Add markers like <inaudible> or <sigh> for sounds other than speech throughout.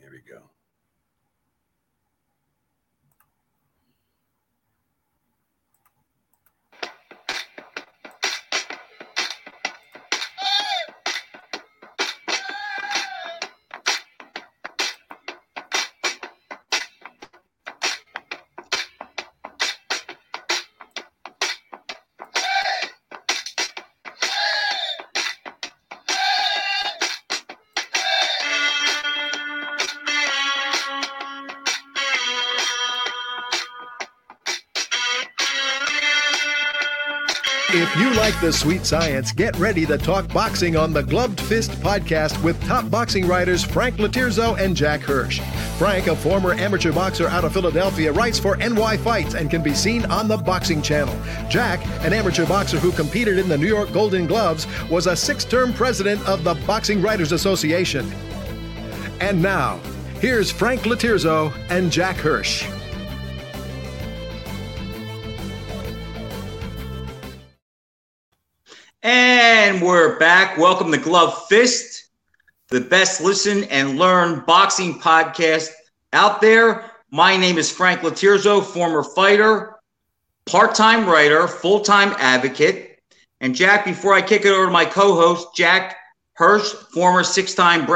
Here we go. If you like the sweet science, get ready to talk boxing on the Gloved Fist podcast with top boxing writers Frank Lotierzo and Jack Hirsch. Frank, a former amateur boxer out of Philadelphia, writes for NY Fights and can be seen on the Boxing Channel. Jack, an amateur boxer who competed in the New York Golden Gloves, was a six term president of the Boxing Writers Association. And now, here's Frank Lotierzo and Jack Hirsch. Back. Welcome to Glove Fist, the best listen and learn boxing podcast out there. My name is Frank Lotierzo, former fighter, part time writer, full time advocate. And Jack, before I kick it over to my co host, Jack Hirsch, former six time,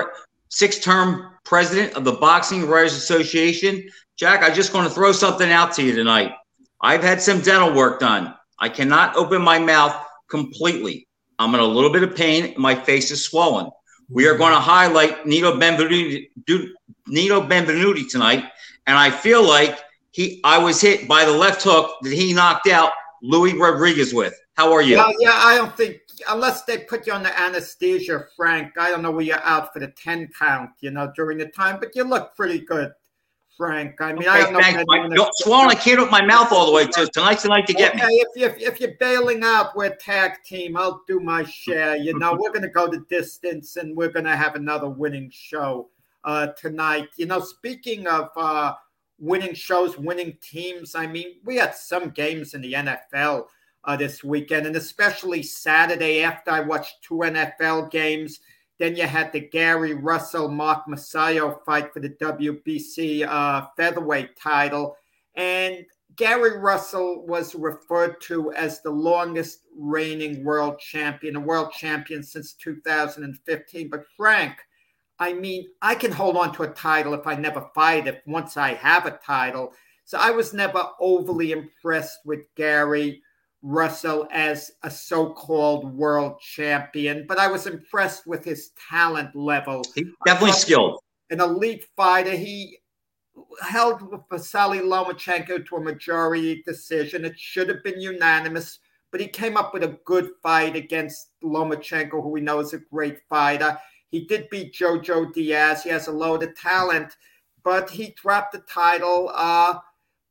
six term president of the Boxing Writers Association. Jack, I just want to throw something out to you tonight. I've had some dental work done. I cannot open my mouth completely. I'm in a little bit of pain. My face is swollen. We are going to highlight Nino Benvenuti, Nino Benvenuti tonight, and I feel like he I was hit by the left hook that he knocked out Louis Rodriguez with. How are you? Yeah, yeah, I don't think unless they put you on the anesthesia, Frank. I don't know where you're out for the ten count, you know, during the time, but you look pretty good. Frank. I mean, okay, I don't know. My, don't swallow. I can't open my mouth all the way. To, tonight's the night to get okay, me. If, if, if you're bailing out, we're tag team. I'll do my share. You know, we're going to go the distance and we're going to have another winning show uh, tonight. You know, speaking of uh, winning shows, winning teams, I mean, we had some games in the NFL uh, this weekend, and especially Saturday after I watched two NFL games – then you had the Gary Russell Mark Magsayo fight for the WBC uh, featherweight title. And Gary Russell was referred to as the longest reigning world champion, a world champion since 2015. But Frank, I mean, I can hold on to a title if I never fight it once I have a title. So I was never overly impressed with Gary. Russell as a so-called world champion, but I was impressed with his talent level. He's definitely skilled. An elite fighter. He held Vasily Lomachenko to a majority decision. It should have been unanimous, but he came up with a good fight against Lomachenko, who we know is a great fighter. He did beat Jojo Diaz. He has a load of talent, but he dropped the title. Uh,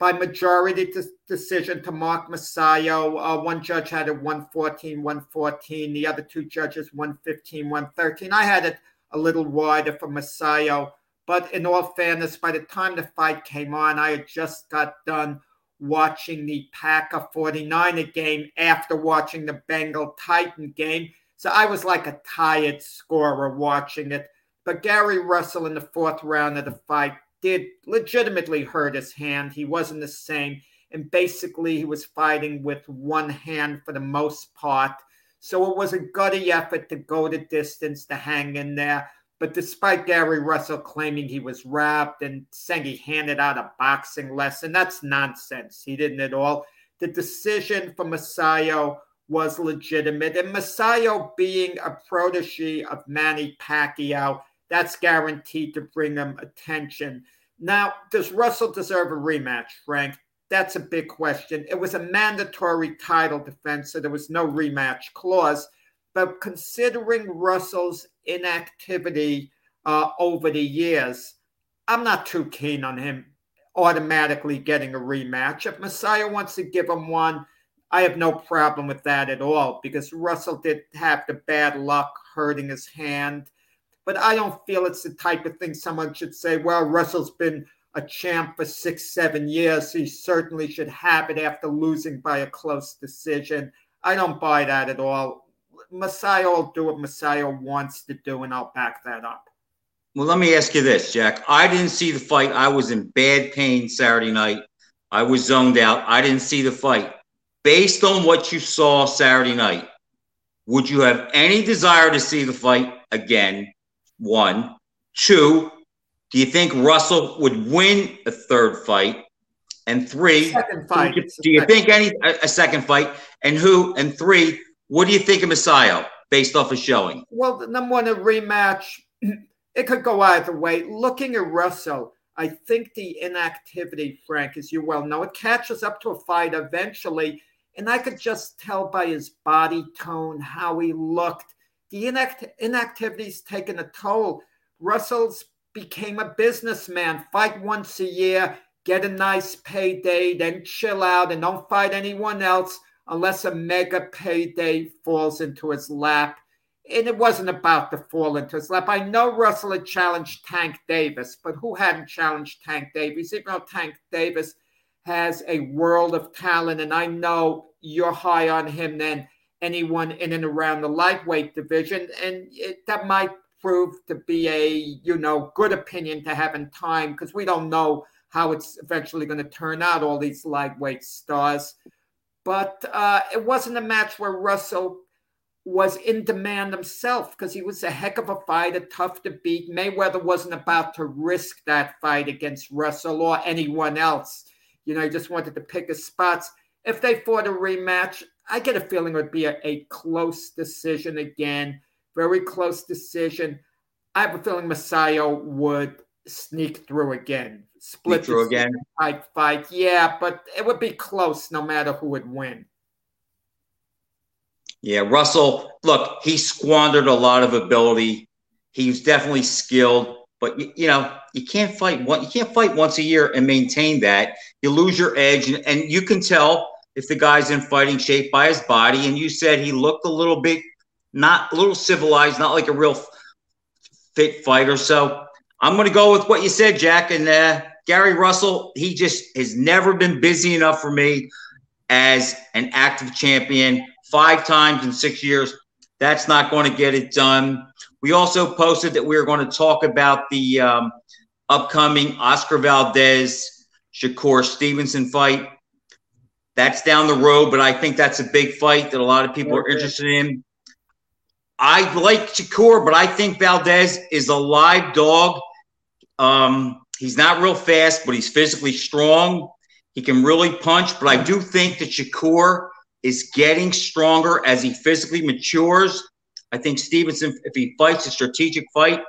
by majority decision to Mark Magsayo. Uh, one judge had it 114, 114. The other two judges 115, 113. I had it a little wider for Magsayo. But in all fairness, by the time the fight came on, I had just got done watching the Packer 49er game after watching the Bengal Titan game. So I was like a tired scorer watching it. But Gary Russell in the fourth round of the fight did legitimately hurt his hand. He wasn't the same. And basically, he was fighting with one hand for the most part. So it was a gutty effort to go the distance, to hang in there. But despite Gary Russell claiming he was wrapped and saying he handed out a boxing lesson, that's nonsense. He didn't at all. The decision for Magsayo was legitimate. And Magsayo being a protege of Manny Pacquiao, that's guaranteed to bring him attention. Now, does Russell deserve a rematch, Frank? That's a big question. It was a mandatory title defense, so there was no rematch clause. But considering Russell's inactivity uh, over the years, I'm not too keen on him automatically getting a rematch. If Magsayo wants to give him one, I have no problem with that at all because Russell did have the bad luck hurting his hand but I don't feel it's the type of thing someone should say, well, Russell's been a champ for six, seven years. So he certainly should have it after losing by a close decision. I don't buy that at all. Magsayo will do what Magsayo wants to do, and I'll back that up. Well, let me ask you this, Jack. I didn't see the fight. I was in bad pain Saturday night. I was zoned out. I didn't see the fight. Based on what you saw Saturday night, would you have any desire to see the fight again? One. Two, do you think Russell would win a third fight? And three, second fight. Do you, do you think any a, a, second fight? And who? And three, what do you think of Magsayo based off of showing? Well, the number one, a rematch. <clears throat> It could go either way. Looking at Russell, I think the inactivity, Frank, as you well know, it catches up to a fight eventually. And I could just tell by his body tone how he looked. The inact- inactivity's taken a toll. Russell's became a businessman, fight once a year, get a nice payday, then chill out and don't fight anyone else unless a mega payday falls into his lap. And it wasn't about to fall into his lap. I know Russell had challenged Tank Davis, but who hadn't challenged Tank Davis? Even though Tank Davis has a world of talent, and I know you're high on him than anyone in and around the lightweight division, and it, that might prove to be a you know good opinion to have in time because we don't know how it's eventually going to turn out all these lightweight stars. But uh, it wasn't a match where russell was in demand himself because he was a heck of a fighter tough to beat. Mayweather wasn't about to risk that fight against russell or anyone else. You know he just wanted to pick his spots. If they fought a rematch i get a feeling it would be a, a close decision again very close decision. I have a feeling Magsayo would sneak through again, split through again, fight, fight. Yeah, but it would be close no matter who would win. Yeah, Russell. Look, he squandered a lot of ability. He was definitely skilled, but you, you know you can't fight one. You can't fight once a year and maintain that. You lose your edge, and, and you can tell if the guy's in fighting shape by his body. And you said he looked a little bit not a little civilized, not like a real fit fighter. So I'm going to go with what you said, Jack. And uh, Gary Russell, he just has never been busy enough for me as an active champion five times in six years. That's not going to get it done. We also posted that we are going to talk about the um, upcoming Oscar Valdez Shakur Stevenson fight. That's down the road, but I think that's a big fight that a lot of people are interested in. I like Shakur, but I think Valdez is a live dog. Um, he's not real fast, but he's physically strong. He can really punch, but I do think that Shakur is getting stronger as he physically matures. I think Stevenson, if he fights a strategic fight,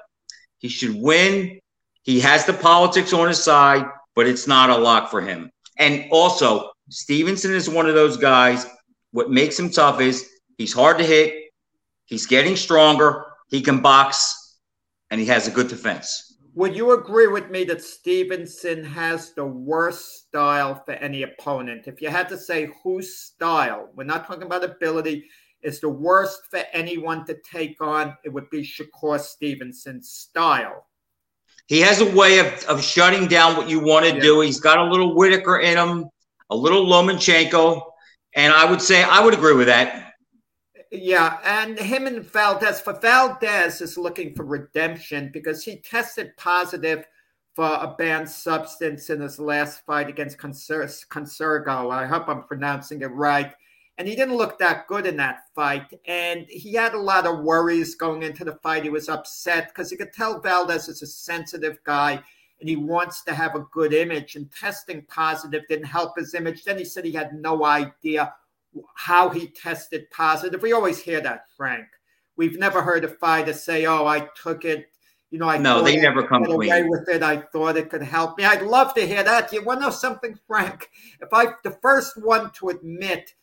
he should win. He has the politics on his side, but it's not a lock for him. And also, Stevenson is one of those guys. What makes him tough is he's hard to hit. He's getting stronger. He can box, and he has a good defense. Would you agree with me that Stevenson has the worst style for any opponent? If you had to say whose style, we're not talking about ability, is the worst for anyone to take on, it would be Shakur Stevenson's style. He has a way of, of shutting down what you want to yeah. do. He's got a little Whitaker in him, a little Lomachenko. And I would say I would agree with that. Yeah, and him and Valdez. For Valdez is looking for redemption because he tested positive for a banned substance in his last fight against Conceição. I hope I'm pronouncing it right. And he didn't look that good in that fight. And he had a lot of worries going into the fight. He was upset because you could tell Valdez is a sensitive guy and he wants to have a good image. And testing positive didn't help his image. Then he said he had no idea how he tested positive. We always hear that, Frank. We've never heard a fighter say, "Oh, I took it." You know, I no, they never come away with it. I thought it could help me. I'd love to hear that. You want to know something, Frank? If I the first one to admit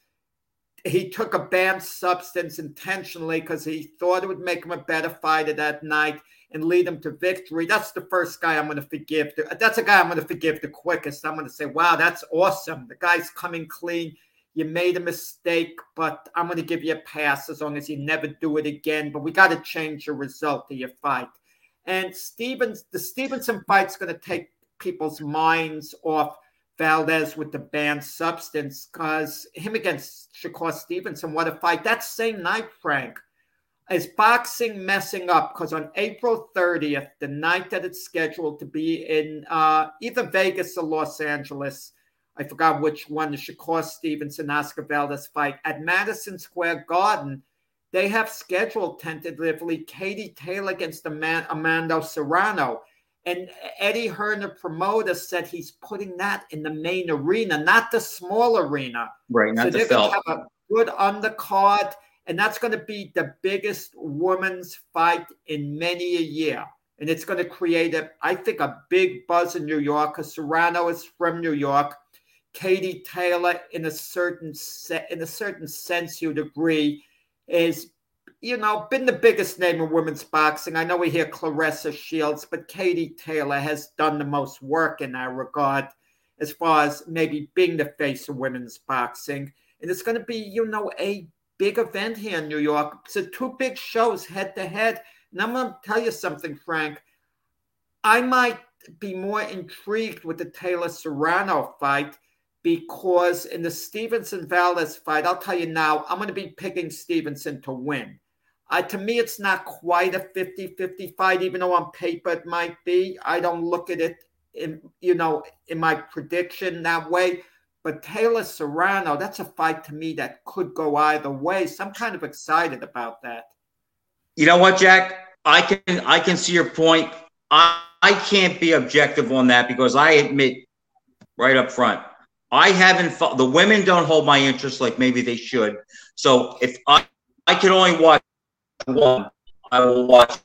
he took a banned substance intentionally because he thought it would make him a better fighter that night and lead him to victory. That's the first guy I'm going to forgive. That's a guy I'm going to forgive the quickest. I'm going to say, wow, that's awesome. The guy's coming clean you made a mistake, but I'm going to give you a pass as long as you never do it again. But we got to change the result of your fight. And Stevens, the Stevenson fight's going to take people's minds off Valdez with the banned substance because him against Shakur Stevenson, what a fight. That same night, Frank, is boxing messing up? Because on April 30th, the night that it's scheduled to be in uh, either Vegas or Los Angeles, I forgot which one, the Shakur Stevenson Oscar Valdez fight at Madison Square Garden. They have scheduled tentatively Katie Taylor against Amanda Serrano. And Eddie Hearn, the promoter, said he's putting that in the main arena, not the small arena. Right, not so the to have a good undercard and that's going to be the biggest women's fight in many a year. And it's going to create a, I think, a big buzz in New York. Because Serrano is from New York. Katie Taylor, in a certain se- in a certain sense, you'd agree, is you know been the biggest name in women's boxing. I know we hear Claressa Shields, but Katie Taylor has done the most work in that regard, as far as maybe being the face of women's boxing. And it's going to be, you know, a big event here in New York. So two big shows head to head. And I'm going to tell you something, Frank. I might be more intrigued with the Taylor Serrano fight because in the Stevenson Valdez fight, I'll tell you now, I'm going to be picking Stevenson to win. Uh, to me, it's not quite a 50 50 fight, even though on paper it might be. I don't look at it in, you know, in my prediction that way. But Taylor Serrano, that's a fight to me that could go either way. So I'm kind of excited about that. You know what, Jack? I can I can see your point. I, I can't be objective on that because I admit right up front, I haven't the women don't hold my interest like maybe they should. So if I I can only watch one, I will watch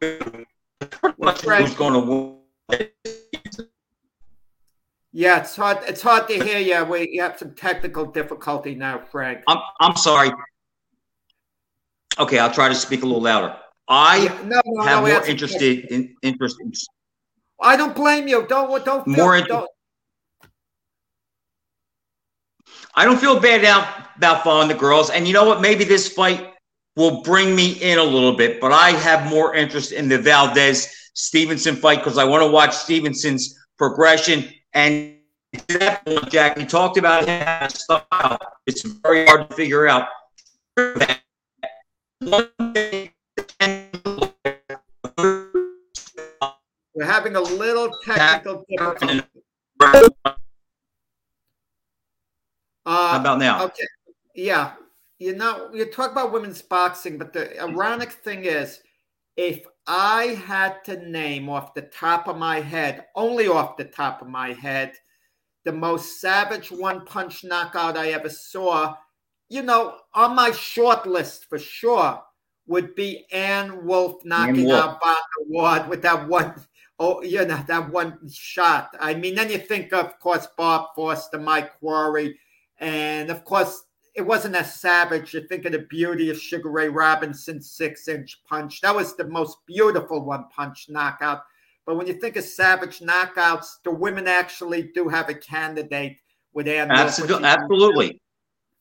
who's going to win yeah, it's hard. It's hard to hear you. We have some technical difficulty now, Frank. I'm I'm sorry. Okay, I'll try to speak a little louder. I no, no, have no, more interested in interest. I don't blame you. Don't don't more. Feel, don't. I don't feel bad now about following the girls, and you know what? Maybe this fight will bring me in a little bit, but I have more interest in the Valdez Stevenson fight because I want to watch Stevenson's progression and that point, Jack, you talked about him style. It's very hard to figure out. We're having a little technical difficulty. Uh, How about now? Okay. Yeah. You know, you talk about women's boxing, but the ironic thing is, if I had to name off the top of my head, only off the top of my head, the most savage one punch knockout I ever saw, you know, on my short list for sure would be Ann Wolfe knocking Wolfe. out Barbara Ward with that one, oh, you know, that one shot. I mean, then you think, of course, Bob Foster, Mike Quarry, and of course, it wasn't as savage. You think of the beauty of Sugar Ray Robinson's six inch punch. That was the most beautiful one punch knockout. But when you think of savage knockouts, the women actually do have a candidate with Ann. Absolutely. absolutely.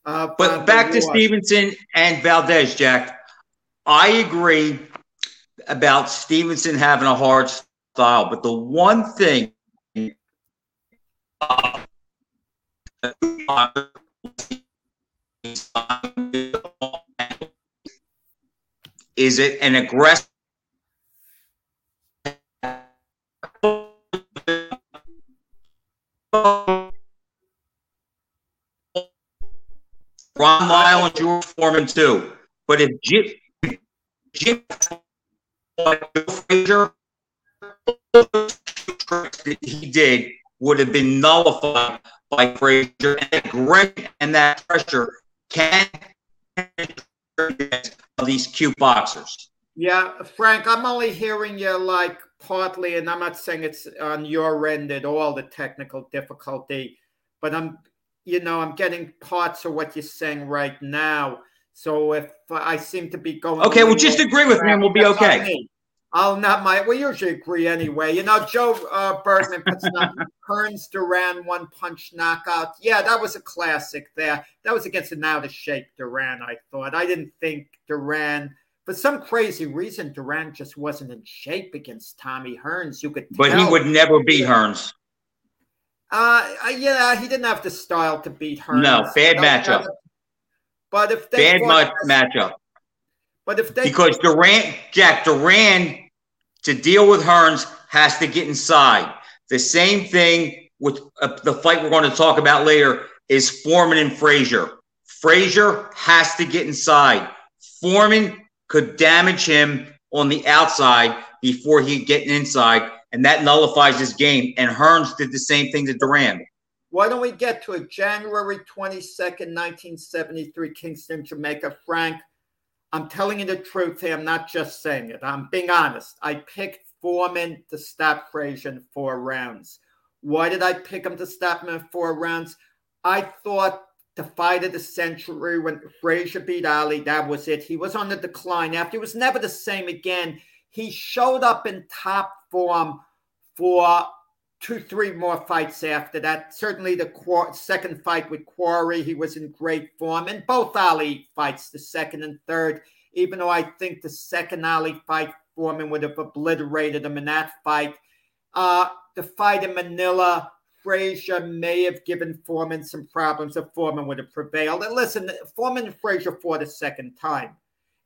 Uh, but back to Stevenson and Valdez, Jack. I agree about Stevenson having a hard style, but the one thing uh, is it an aggressive? Ron Lyle and George Foreman too. But if Jim, Frazier, he did would have been nullified by Frazier and and that pressure can of these cute boxers. Yeah, Frank, I'm only hearing you like partly, and I'm not saying it's on your end at all, the technical difficulty, but I'm, you know, I'm getting parts of what you're saying right now. So if I seem to be going, okay, well, just agree with me, and we'll be okay. I'll not my. We usually agree anyway. You know, Joe uh, Bergman puts down Hearns <laughs> Duran one punch knockout. Yeah, that was a classic. There, that was against an out of shape Duran. I thought. I didn't think Duran. For some crazy reason, Duran just wasn't in shape against Tommy Hearns. You could, but he would never beat Hearns. Uh, yeah, he didn't have the style to beat Hearns. No, bad matchup. But if they bad fought- matchup. but if they Because Duran, Jack Duran, to deal with Hearns has to get inside. The same thing with uh, the fight we're going to talk about later is Foreman and Frazier. Frazier has to get inside. Foreman could damage him on the outside before he get inside, and that nullifies his game. And Hearns did the same thing to Duran. Why don't we get to a January 22nd, 1973, Kingston, Jamaica. Frank, I'm telling you the truth here. I'm not just saying it. I'm being honest. I picked Foreman to stop Frazier in four rounds. Why did I pick him to stop him in four rounds? I thought the fight of the century when Frazier beat Ali, that was it. He was on the decline after. He was never the same again. He showed up in top form for two, three more fights after that. Certainly the qu- second fight with Quarry, he was in great form. And both Ali fights, the second and third, even though I think the second Ali fight, Foreman would have obliterated him in that fight. Uh, the fight in Manila, Frazier may have given Foreman some problems if Foreman would have prevailed. And listen, Foreman and Frazier fought a second time,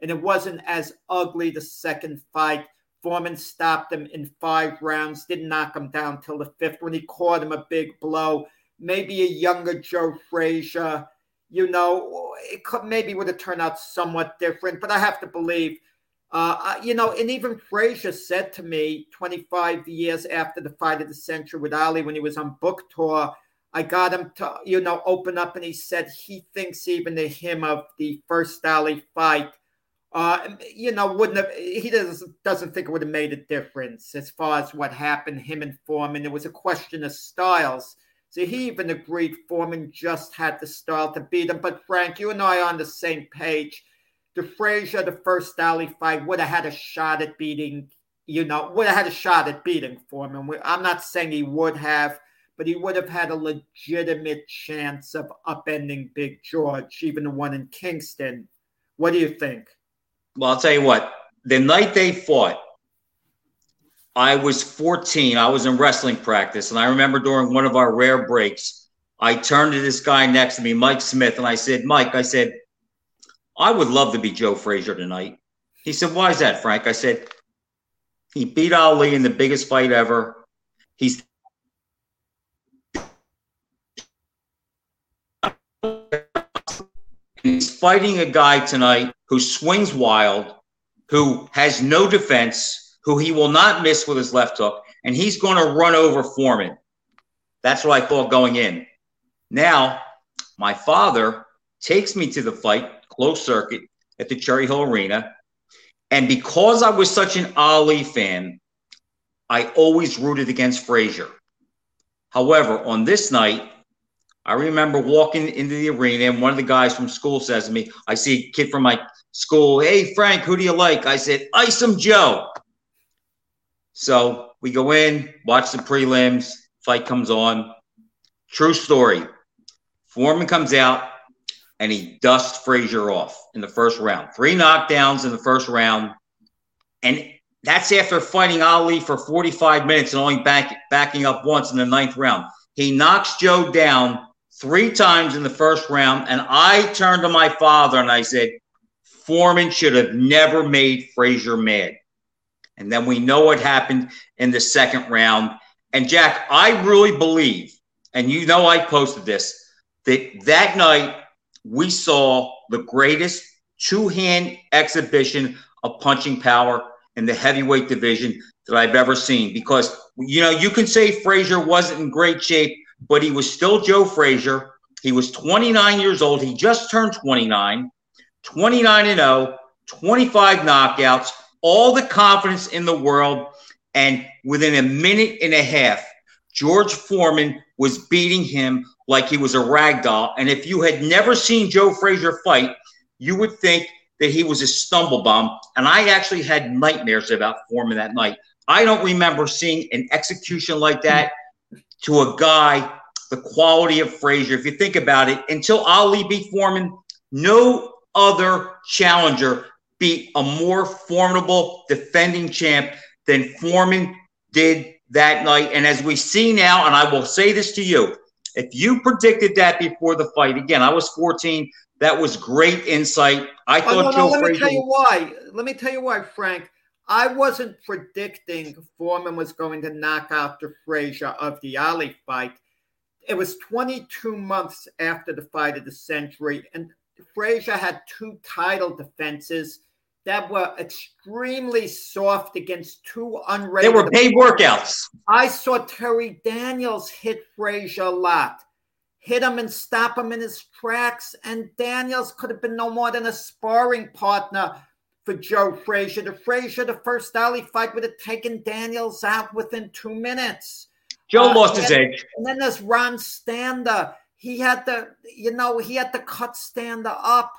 and it wasn't as ugly the second fight. Foreman stopped him in five rounds, didn't knock him down till the fifth when he caught him a big blow. Maybe a younger Joe Frazier, you know, it could maybe would have turned out somewhat different, but I have to believe. Uh, you know, and even Frazier said to me 25 years after the fight of the century with Ali when he was on book tour, I got him to, you know, open up and he said he thinks even to him of the first Ali fight uh, you know, wouldn't have he doesn't doesn't think it would have made a difference as far as what happened, him and Foreman. It was a question of styles. So he even agreed Foreman just had the style to beat him. But Frank, you and I are on the same page. The Frazier, the first Ali fight, would have had a shot at beating, you know, would have had a shot at beating Foreman. I'm not saying he would have, but he would have had a legitimate chance of upending Big George, even the one in Kingston. What do you think? Well, I'll tell you what. The night they fought, I was 14. I was in wrestling practice, and I remember during one of our rare breaks, I turned to this guy next to me, Mike Smith, and I said, "Mike, I said, I would love to be Joe Frazier tonight." He said, "Why is that, Frank?" I said, "He beat Ali in the biggest fight ever. He's he's fighting a guy tonight who swings wild, who has no defense, who he will not miss with his left hook, and he's going to run over Foreman. That's what I thought going in. Now, my father takes me to the fight, closed circuit at the Cherry Hill Arena. And because I was such an Ali fan, I always rooted against Frazier. However, on this night, I remember walking into the arena, and one of the guys from school says to me, I see a kid from my school, Hey, Frank, who do you like? I said, Isom Joe. So we go in, watch the prelims, fight comes on. True story. Foreman comes out and he dusts Frazier off in the first round. Three knockdowns in the first round. And that's after fighting Ali for 45 minutes and only back, backing up once in the ninth round. He knocks Joe down three times in the first round. And I turned to my father and I said, Foreman should have never made Frazier mad. And then we know what happened in the second round. And Jack, I really believe, and you know I posted this, that that night we saw the greatest two-hand exhibition of punching power in the heavyweight division that I've ever seen. Because you know, you can say Frazier wasn't in great shape, but he was still Joe Frazier. He was 29 years old. He just turned 29, 29 and 0, 25 knockouts, all the confidence in the world. And within a minute and a half, George Foreman was beating him like he was a rag doll. And if you had never seen Joe Frazier fight, you would think that he was a stumble bomb. And I actually had nightmares about Foreman that night. I don't remember seeing an execution like that to a guy the quality of Frazier. If you think about it, until Ali beat Foreman, no other challenger beat a more formidable defending champ than Foreman did that night. And as we see now, and I will say this to you, if you predicted that before the fight, again, I was 14, That was great insight. I Oh, thought no, no, Joe let me tell you why. Let me tell you why, Frank. I wasn't predicting Foreman was going to knock out the Frazier of the Ali fight. It was 22 months after the fight of the century, and Frazier had two title defenses that were extremely soft against two unrated. They were paid workouts. I saw Terry Daniels hit Frazier a lot, hit him and stop him in his tracks. And Daniels could have been no more than a sparring partner for Joe Frazier. The Frazier, the first Ali fight, would have taken Daniels out within two minutes. Joe Uh, lost his edge. And then there's Ron Stander. He had to, you know, he had to cut Stander up,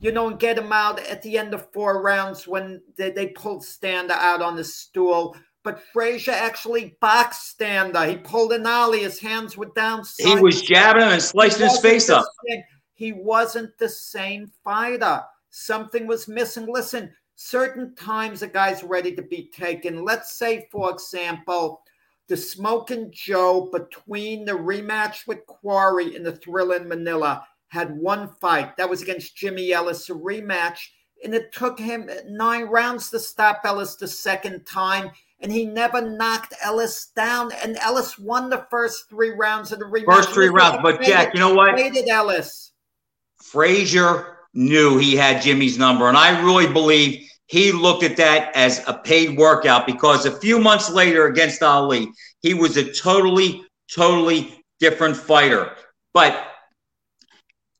you know, and get him out at the end of four rounds when they, they pulled Stander out on the stool. But Frazier actually boxed Stander. He pulled an ollie. His hands were down. He was jabbing him and slicing his face up. same- He wasn't the same fighter. Something was missing. Listen, certain times a guy's ready to be taken. Let's say, for example, the Smoking Joe between the rematch with Quarry and the Thrill in Manila had one fight. That was against Jimmy Ellis, a rematch. And it took him nine rounds to stop Ellis the second time. And he never knocked Ellis down. And Ellis won the first three rounds of the rematch. First three rounds. But Jack, you know what? Hated Ellis. Frazier knew he had Jimmy's number, and I really believe he looked at that as a paid workout because a few months later against Ali, he was a totally, totally different fighter. But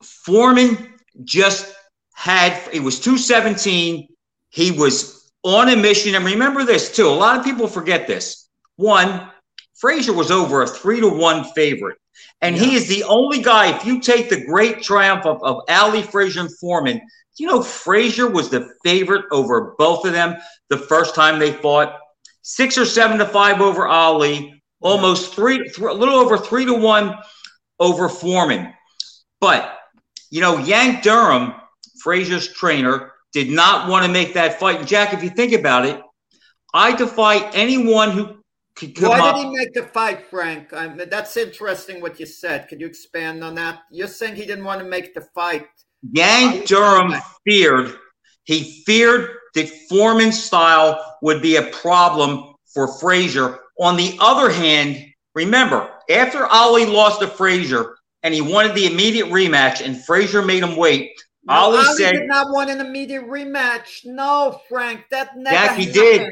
Foreman just had it was 217. He was on a mission. And remember this too. A lot of people forget this. One, Frazier was over a three to one favorite. And he is the only guy, if you take the great triumph of, of Ali Frazier and Foreman, you know, Frazier was the favorite over both of them the first time they fought. Six or seven to five over Ali, almost three, th- a little over three to one over Foreman. But, you know, Yank Durham, Frazier's trainer, did not want to make that fight. And Jack, if you think about it, I defy anyone who Why did he make the fight, Frank? I mean, that's interesting what you said. Could you expand on that? You're saying he didn't want to make the fight. Yank Durham feared he feared that Foreman's style would be a problem for Frazier. On the other hand, remember, after Ali lost to Frazier and he wanted the immediate rematch and Frazier made him wait, No, Ali Ali said did not want an immediate rematch. No, Frank, that never Jack, he happened. did.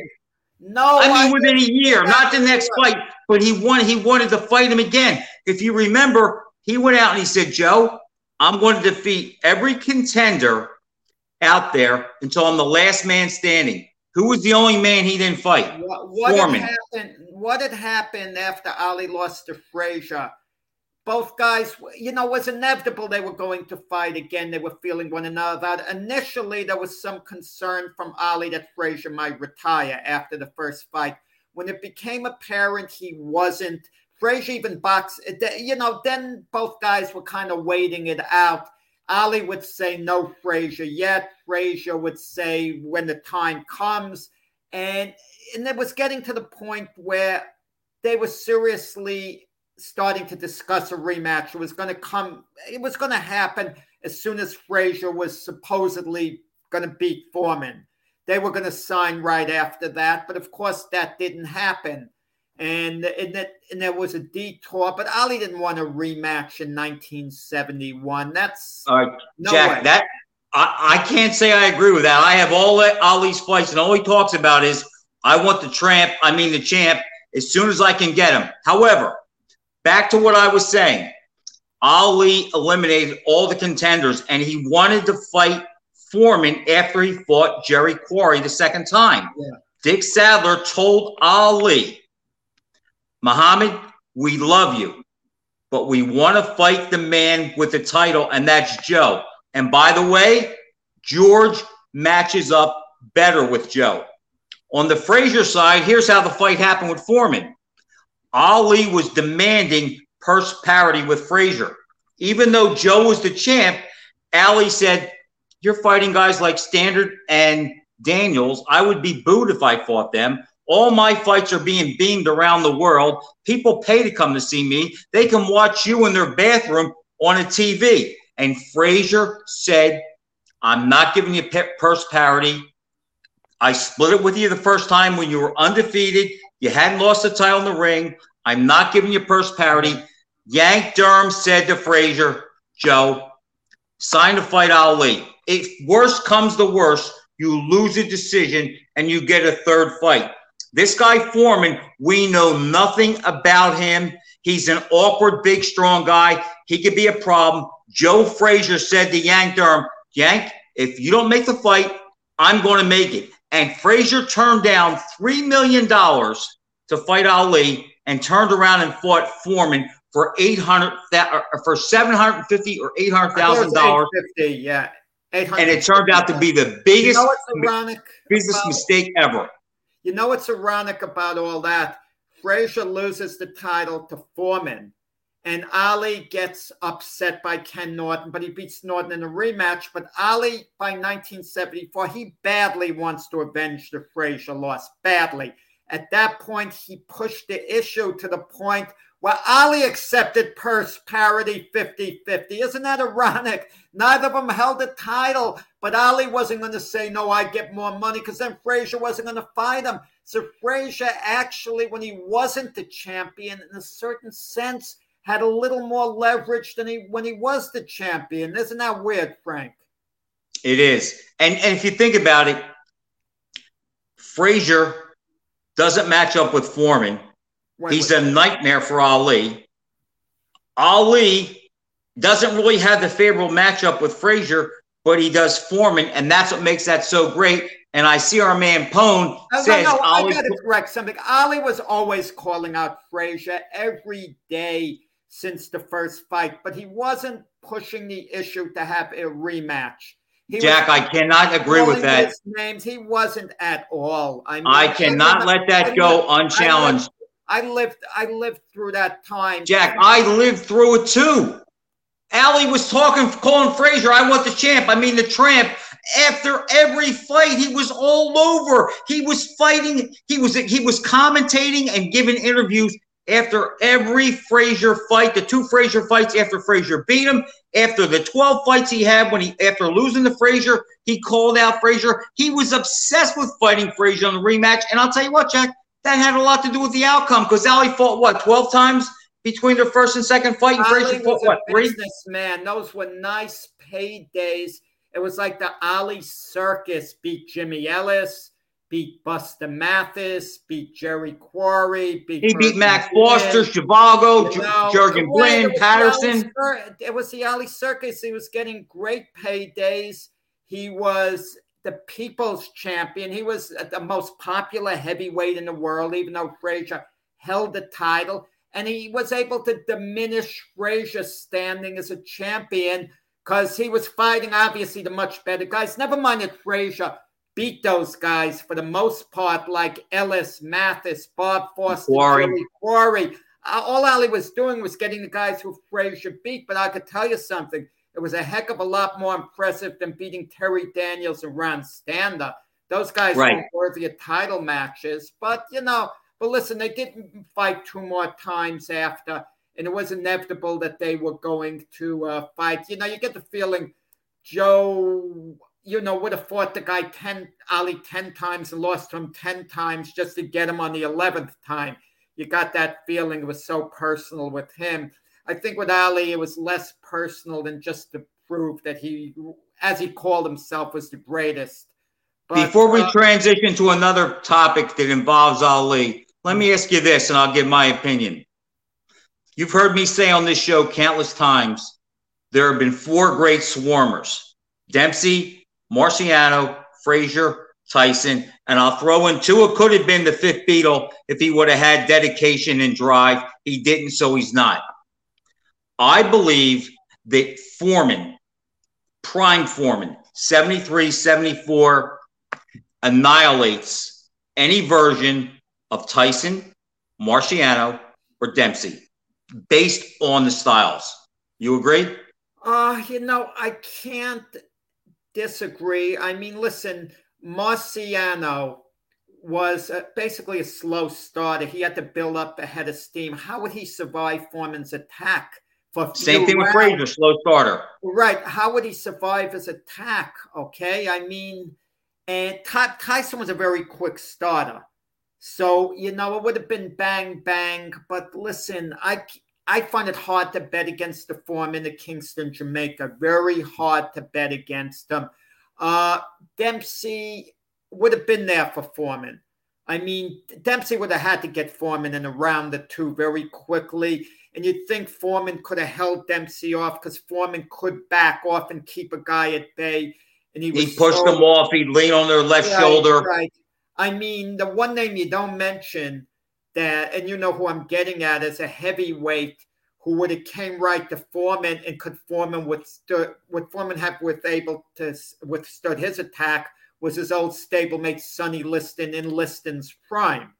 No, I mean, within a year, not the next fight, but he wanted he wanted to fight him again. If you remember, he went out and he said, "Joe, I'm going to defeat every contender out there until I'm the last man standing." Who was the only man he didn't fight? What, what had happened? What had happened after Ali lost to Frazier? Both guys, you know, was inevitable they were going to fight again. They were feeling one another out. Initially, there was some concern from Ali that Frazier might retire after the first fight. When it became apparent he wasn't, Frazier even boxed. You know, then both guys were kind of waiting it out. Ali would say no Frazier yet. Frazier would say when the time comes. And and it was getting to the point where they were seriously starting to discuss a rematch. It was going to come, it was going to happen as soon as Frazier was supposedly going to beat Foreman. They were going to sign right after that, but of course that didn't happen. And, and, that, and there was a detour, but Ali didn't want a rematch in 1971. That's right, no Jack, way. that I, I can't say I agree with that. I have all Ali's fights, and all he talks about is I want the tramp, I mean the champ, as soon as I can get him. However, back to what I was saying. Ali eliminated all the contenders, and he wanted to fight Foreman after he fought Jerry Quarry the second time. Yeah. Dick Sadler told Ali, Muhammad, we love you, but we want to fight the man with the title, and that's Joe. And by the way, George matches up better with Joe. On the Frazier side, here's how the fight happened with Foreman. Ali was demanding purse parity with Frazier. Even though Joe was the champ, Ali said, You're fighting guys like Stander and Daniels. I would be booed if I fought them. All my fights are being beamed around the world. People pay to come to see me. They can watch you in their bathroom on a TV. And Frazier said, I'm not giving you purse parity. I split it with you the first time when you were undefeated. You hadn't lost the title in the ring. I'm not giving you purse parity. Yank Durham said to Frazier, Joe, sign to fight Ali. If worst comes to worst, you lose a decision and you get a third fight. This guy Foreman, we know nothing about him. He's an awkward, big, strong guy. He could be a problem. Joe Frazier said to Yank Durham, Yank, if you don't make the fight, I'm going to make it. And Frazier turned down $3 million to fight Ali and turned around and fought Foreman for 800 that uh, uh, for 750 or 800,000 dollars. Yeah. And it turned out to be the biggest you know business about, mistake ever. You know what's ironic about all that? Frazier loses the title to Foreman and Ali gets upset by Ken Norton, but he beats Norton in a rematch. But Ali, by 1974, he badly wants to avenge the Frazier loss, badly. At that point, he pushed the issue to the point where Ali accepted purse parity 50 50. Isn't that ironic? Neither of them held the title, but Ali wasn't going to say, No, I get more money because then Frazier wasn't going to fight him. So Frazier actually, when he wasn't the champion, in a certain sense, had a little more leverage than he when he was the champion. Isn't that weird, Frank? It is. And and if you think about it, Frazier doesn't match up with Foreman. He's a nightmare for Ali. Ali doesn't really have the favorable matchup with Frazier, but he does Foreman, and that's what makes that so great. And I see our man Pone oh, says no, no. I got to correct something. Ali was always calling out Frazier every day since the first fight, but he wasn't pushing the issue to have a rematch. He Jack, I cannot agree with that. Names, he wasn't at all. I, mean, I cannot let that go unchallenged. I lived, I lived, I lived through that time. Jack, I lived through it too. Ali was talking, calling Frazier, I want the champ. I mean, the tramp. After every fight, he was all over. He was fighting. He was he was commentating and giving interviews after every Frazier fight, the two Frazier fights after Frazier beat him, after the 12 fights he had when he after losing to Frazier, he called out Frazier. He was obsessed with fighting Frazier on the rematch. And I'll tell you what, Jack, that had a lot to do with the outcome because Ali fought what 12 times between their first and second fight. And Frazier fought what three? Man, those were nice paydays. It was like the Ali circus beat Jimmy Ellis beat Buster Mathis, beat Jerry Quarry, beat he beat Mac Foster, Chuvalo, you know, Jurgen Patterson. it was the Ali Circus. He was getting great paydays. He was the people's champion. He was the most popular heavyweight in the world, even though Frazier held the title. And he was able to diminish Frazier's standing as a champion because he was fighting, obviously, the much better guys. Never mind that Frazier beat those guys for the most part, like Ellis, Mathis, Bob Foster, Quarry. Quarry. Uh, all Ali was doing was getting the guys who Frazier beat. But I could tell you something. It was a heck of a lot more impressive than beating Terry Daniels and Ron Stander. Those guys right. were worthy of title matches. But, you know, but listen, they didn't fight two more times after. And it was inevitable that they were going to uh, fight. You know, you get the feeling Joe you know, would have fought the guy 10, Ali 10 times and lost to him 10 times just to get him on the 11th time. You got that feeling it was so personal with him. I think with Ali, it was less personal than just to prove that he, as he called himself, was the greatest. But, Before we uh, transition to another topic that involves Ali, let me ask you this and I'll give my opinion. You've heard me say on this show countless times there have been four great swarmers Dempsey, Marciano, Frazier, Tyson, and I'll throw in. It could have been the fifth Beatle if he would have had dedication and drive. He didn't, so he's not. I believe that Foreman, prime Foreman, 73, 74, annihilates any version of Tyson, Marciano, or Dempsey based on the styles. You agree? Uh, you know, I can't disagree. I mean, listen, Marciano was basically a slow starter. He had to build up a head of steam. How would he survive Foreman's attack For Same thing rounds. with Frazier, slow starter. Right. How would he survive his attack? Okay. I mean, and Tyson was a very quick starter. So, you know, it would have been bang, bang. But listen, I, I find it hard to bet against the Foreman the Kingston, Jamaica. Very hard to bet against them. Uh, Dempsey would have been there for Foreman. I mean, Dempsey would have had to get Foreman in around the two very quickly. And you'd think Foreman could have held Dempsey off because Foreman could back off and keep a guy at bay. And he, was. he pushed so, them off. He'd lean on their left right, shoulder. Right. I mean, the one name you don't mention that, and you know who I'm getting at, is a heavyweight who would have came right to Foreman and could Foreman withstood would Foreman have with able to withstood his attack was his old stablemate Sonny Liston in Liston's prime.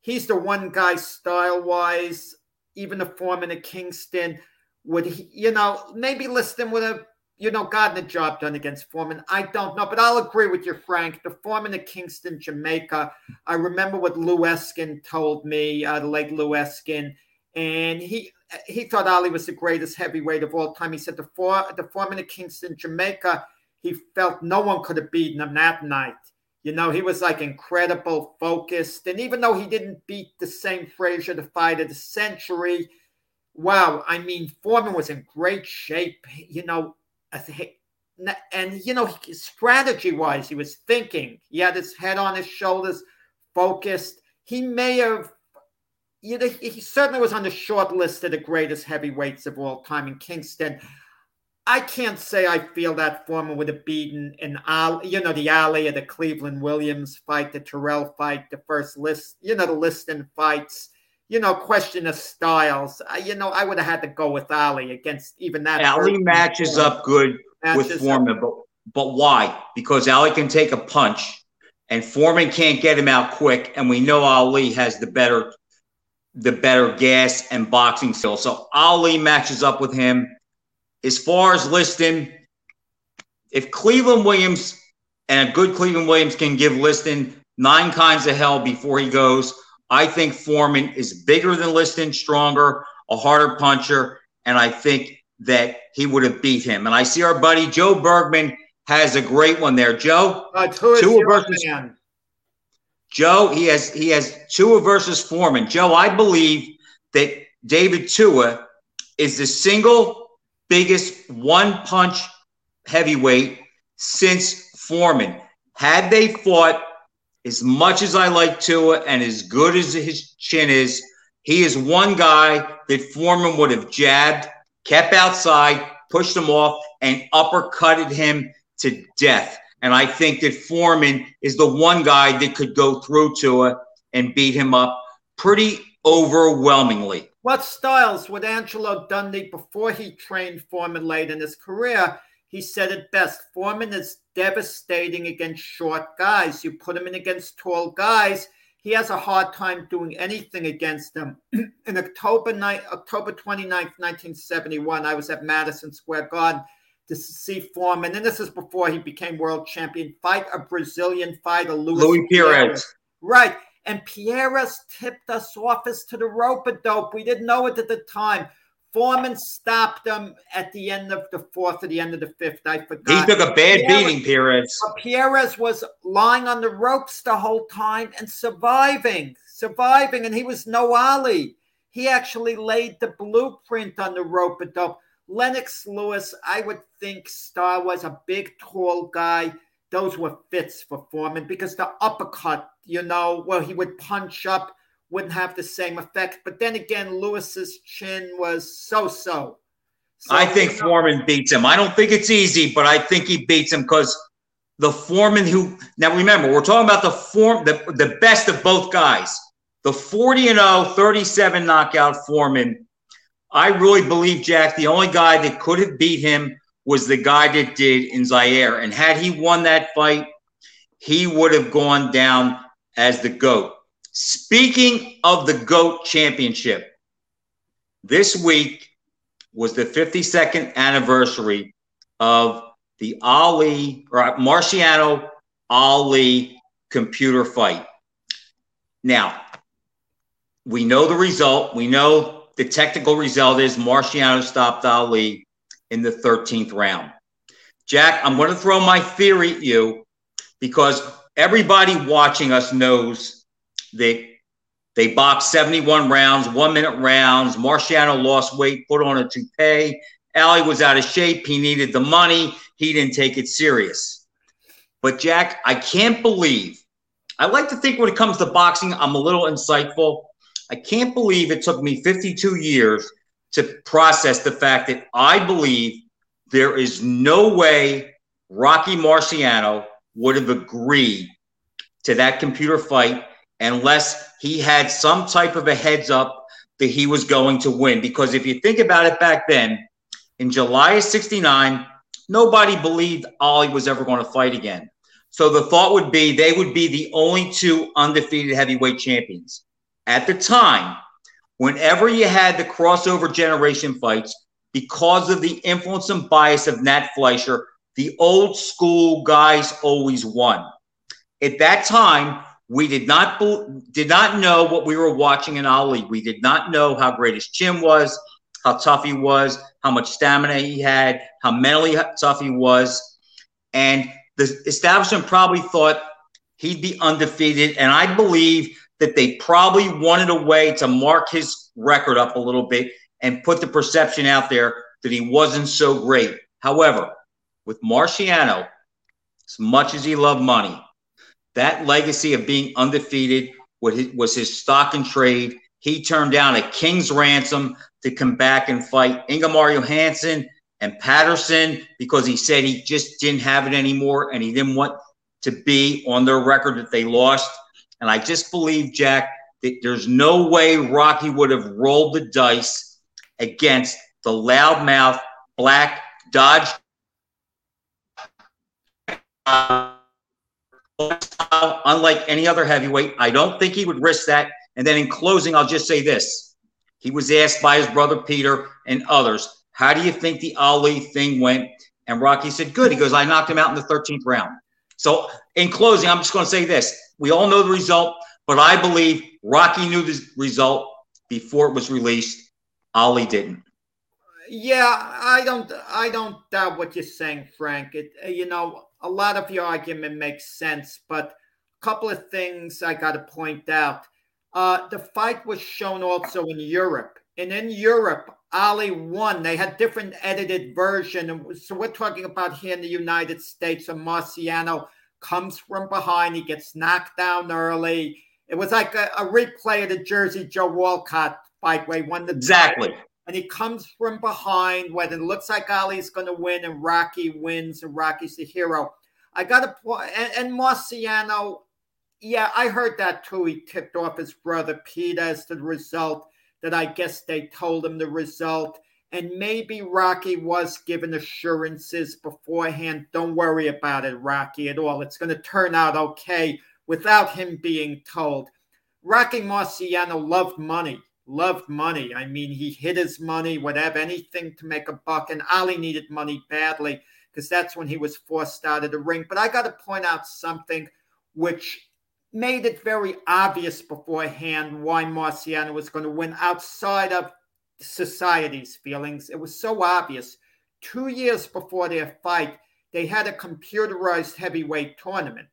He's the one guy style wise, even the Foreman of Kingston would he, you know maybe Liston would have you know gotten the job done against Foreman. I don't know, but I'll agree with you, Frank. The Foreman of Kingston, Jamaica. I remember what Lew Eskin told me, uh, the late Lew Eskin, and he he thought Ali was the greatest heavyweight of all time. He said the four the foreman of Kingston, Jamaica, he felt no one could have beaten him that night. You know, he was like incredible, focused, and even though he didn't beat the same Frazier, the fight of the century, wow, I mean, Foreman was in great shape. You know, and you know, strategy wise, he was thinking. He had his head on his shoulders, focused. He may have you know, he certainly was on the short list of the greatest heavyweights of all time in Kingston. I can't say I feel that Foreman would have beaten an Ali, you know, the Ali of the Cleveland Williams fight, the Terrell fight, the first list, you know, the list Liston fights, you know, question of styles. Uh, you know, I would have had to go with Ali against even that. Ali matches up good with Foreman, but but why? Because Ali can take a punch, and Foreman can't get him out quick, and we know Ali has the better the better gas and boxing skill. So Ali matches up with him. As far as Liston, if Cleveland Williams and a good Cleveland Williams can give Liston nine kinds of hell before he goes, I think Foreman is bigger than Liston, stronger, a harder puncher, and I think that he would have beat him. And I see our buddy Joe Bergman has a great one there. Joe, uh, two versus man. Joe, he has he has Tua versus Foreman. Joe, I believe that David Tua is the single biggest one punch heavyweight since Foreman. Had they fought as much as I like Tua and as good as his chin is, he is one guy that Foreman would have jabbed, kept outside, pushed him off, and uppercutted him to death. And I think that Foreman is the one guy that could go through Tua and beat him up pretty overwhelmingly. What styles would Angelo Dundee, before he trained Foreman late in his career, he said it best Foreman is devastating against short guys. You put him in against tall guys, he has a hard time doing anything against them. <clears throat> in October, ni- October 29th, 1971, I was at Madison Square Garden to see Foreman, and this is before he became world champion, fight a Brazilian fighter, Luis, Luis Pires. Right. And Pires tipped us off as to the rope a dope. We didn't know it at the time. Foreman stopped him at the end of the fourth or the end of the fifth. I forgot. He took a bad beating, Pires. Pires was lying on the ropes the whole time and surviving, surviving, and he was no Ali. He actually laid the blueprint on the rope a dope. Lennox Lewis, I would think Star was a big, tall guy. Those were fits for Foreman because the uppercut, you know, where he would punch up, wouldn't have the same effect. But then again, Lewis's chin was so so. I think Foreman beats him. I don't think it's easy, but I think he beats him because the Foreman who now remember, we're talking about the form the, the best of both guys. The 40 and 0, 37 knockout Foreman I really believe, Jack, the only guy that could have beat him was the guy that did in Zaire. And had he won that fight, he would have gone down as the GOAT. Speaking of the GOAT championship, this week was the 52nd anniversary of the Ali or Marciano Ali computer fight. Now, we know the result. We know the technical result is Marciano stopped Ali in the 13th round. Jack, I'm going to throw my theory at you because everybody watching us knows that they boxed 71 rounds, one minute rounds. Marciano lost weight, put on a toupee. Ali was out of shape. He needed the money. He didn't take it serious. But, Jack, I can't believe, I like to think when it comes to boxing, I'm a little insightful. I can't believe it took me 52 years to process the fact that I believe there is no way Rocky Marciano would have agreed to that computer fight unless he had some type of a heads up that he was going to win. Because if you think about it back then, in July of 69, nobody believed Ali was ever going to fight again. So the thought would be they would be the only two undefeated heavyweight champions. At the time, whenever you had the crossover generation fights, because of the influence and bias of Nat Fleischer, the old school guys always won. At that time, we did not did not know what we were watching in Ali. We did not know how great his chin was, how tough he was, how much stamina he had, how mentally tough he was, and the establishment probably thought he'd be undefeated. And I believe that they probably wanted a way to mark his record up a little bit and put the perception out there that he wasn't so great. However, with Marciano, as much as he loved money, that legacy of being undefeated was his stock and trade. He turned down a king's ransom to come back and fight Ingemar Johansson and Patterson because he said he just didn't have it anymore and he didn't want to be on their record that they lost. And I just believe, Jack, that there's no way Rocky would have rolled the dice against the loudmouth black Dodge. Unlike any other heavyweight. I don't think he would risk that. And then in closing, I'll just say this. He was asked by his brother Peter and others, how do you think the Ali thing went? And Rocky said, good. He goes, I knocked him out in the 13th round. So in closing, I'm just going to say this. We all know the result, but I believe Rocky knew the result before it was released. Ali didn't. Yeah, I don't I don't doubt what you're saying, Frank. It you know, a lot of your argument makes sense, but a couple of things I got to point out. Uh, the fight was shown also in Europe, and in Europe, Ali won. They had different edited version. So we're talking about here in the United States, and Marciano comes from behind. He gets knocked down early. It was like a, a replay of the Jersey Joe Walcott fight where he won the exactly. Title and he comes from behind when it looks like Ali's going to win and Rocky wins and Rocky's the hero. I got to point, and, and Marciano, yeah, I heard that too. He tipped off his brother Pete as to the result that I guess they told him the result. And maybe Rocky was given assurances beforehand. Don't worry about it, Rocky, at all. It's going to turn out okay without him being told. Rocky Marciano loved money loved money. I mean, he hid his money, whatever, anything to make a buck. And Ali needed money badly because that's when he was forced out of the ring. But I got to point out something which made it very obvious beforehand why Marciano was going to win outside of society's feelings. It was so obvious. Two years before their fight, they had a computerized heavyweight tournament.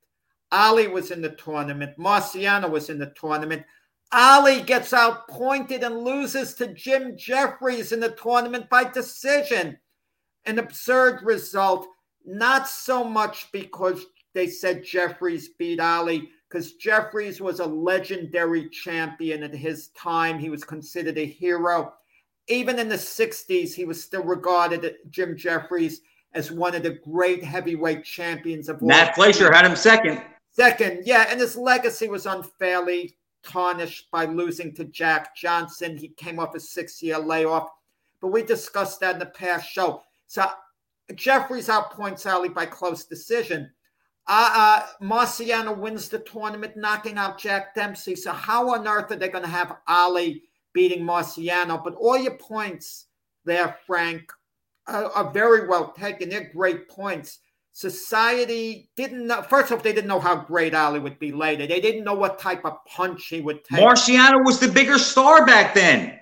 Ali was in the tournament. Marciano was in the tournament. Ali gets outpointed and loses to Jim Jeffries in the tournament by decision. An absurd result, not so much because they said Jeffries beat Ali, because Jeffries was a legendary champion at his time. He was considered a hero. Even in the 60s, he was still regarded, Jim Jeffries, as one of the great heavyweight champions of all. Nat Fleischer had him second. Second, yeah, and his legacy was unfairly tarnished by losing to Jack Johnson. He came off a six year layoff, but we discussed that in the past show. So Jeffries outpoints Ali by close decision. Uh, uh, Marciano wins the tournament, knocking out Jack Dempsey. So how on earth are they going to have Ali beating Marciano? But all your points there, Frank, are, are very well taken. They're great points society didn't know. First off, they didn't know how great Ali would be later. They didn't know what type of punch he would take. Marciano was the bigger star back then.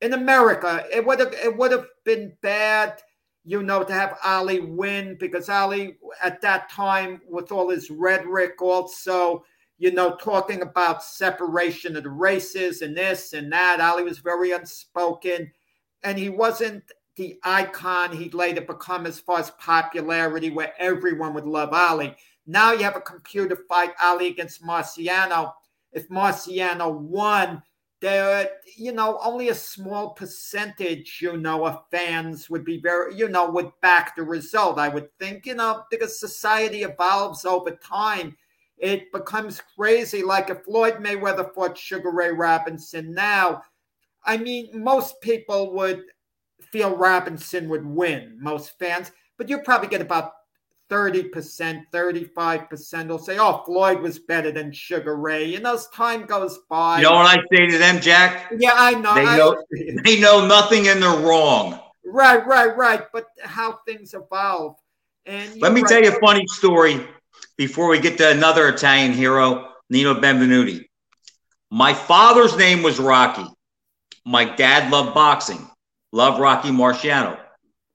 in America, it would have it would have been bad, you know, to have Ali win because Ali at that time with all his rhetoric also, you know, talking about separation of the races and this and that. Ali was very unspoken, and he wasn't the icon he'd later become as far as popularity, where everyone would love Ali. Now you have a computer fight Ali against Marciano. If Marciano won, there, you know, only a small percentage, you know, of fans would be very, you know, would back the result. I would think, you know, because society evolves over time, it becomes crazy. Like if Floyd Mayweather fought Sugar Ray Robinson now, I mean, most people would feel Robinson would win, most fans, but you'll probably get about 30%, 35% will say, oh, Floyd was better than Sugar Ray. And as time goes by. You know what I say to them, Jack? Yeah, I know. They know, <laughs> they know nothing and they're wrong. Right, right, right. But how things evolve. And Let me right. tell you a funny story before we get to another Italian hero, Nino Benvenuti. My father's name was Rocky. My dad loved boxing, loved Rocky Marciano.